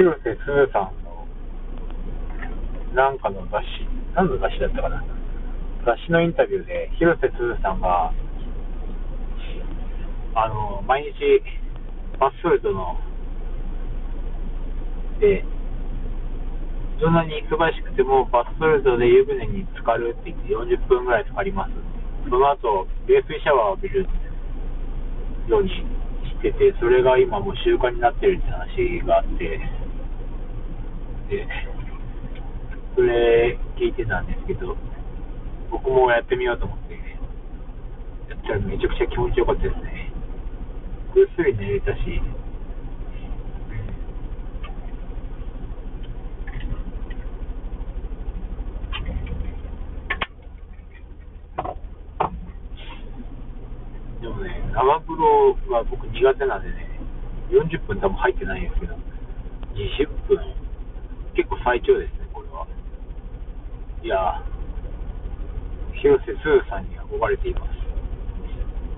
広瀬すずさんの、なんかの雑誌、何の雑誌だったかな。雑誌のインタビューで、広瀬すずさんが、あの、毎日、バスフードの、で、どんなに忙しくてもバスソルトで湯船に浸かるって言って40分ぐらい浸かります。その後、冷水シャワーを浴びるようにしてて、それが今もう習慣になってるって話があって、で、それ聞いてたんですけど、僕もやってみようと思って、やったらめちゃくちゃ気持ちよかったですね。ぐっすり寝れたし、でもね、長風呂は僕苦手なんでね、40分多分入ってないんですけど、20分、最強ですね、これは。いや、広瀬すずさんに憧れています。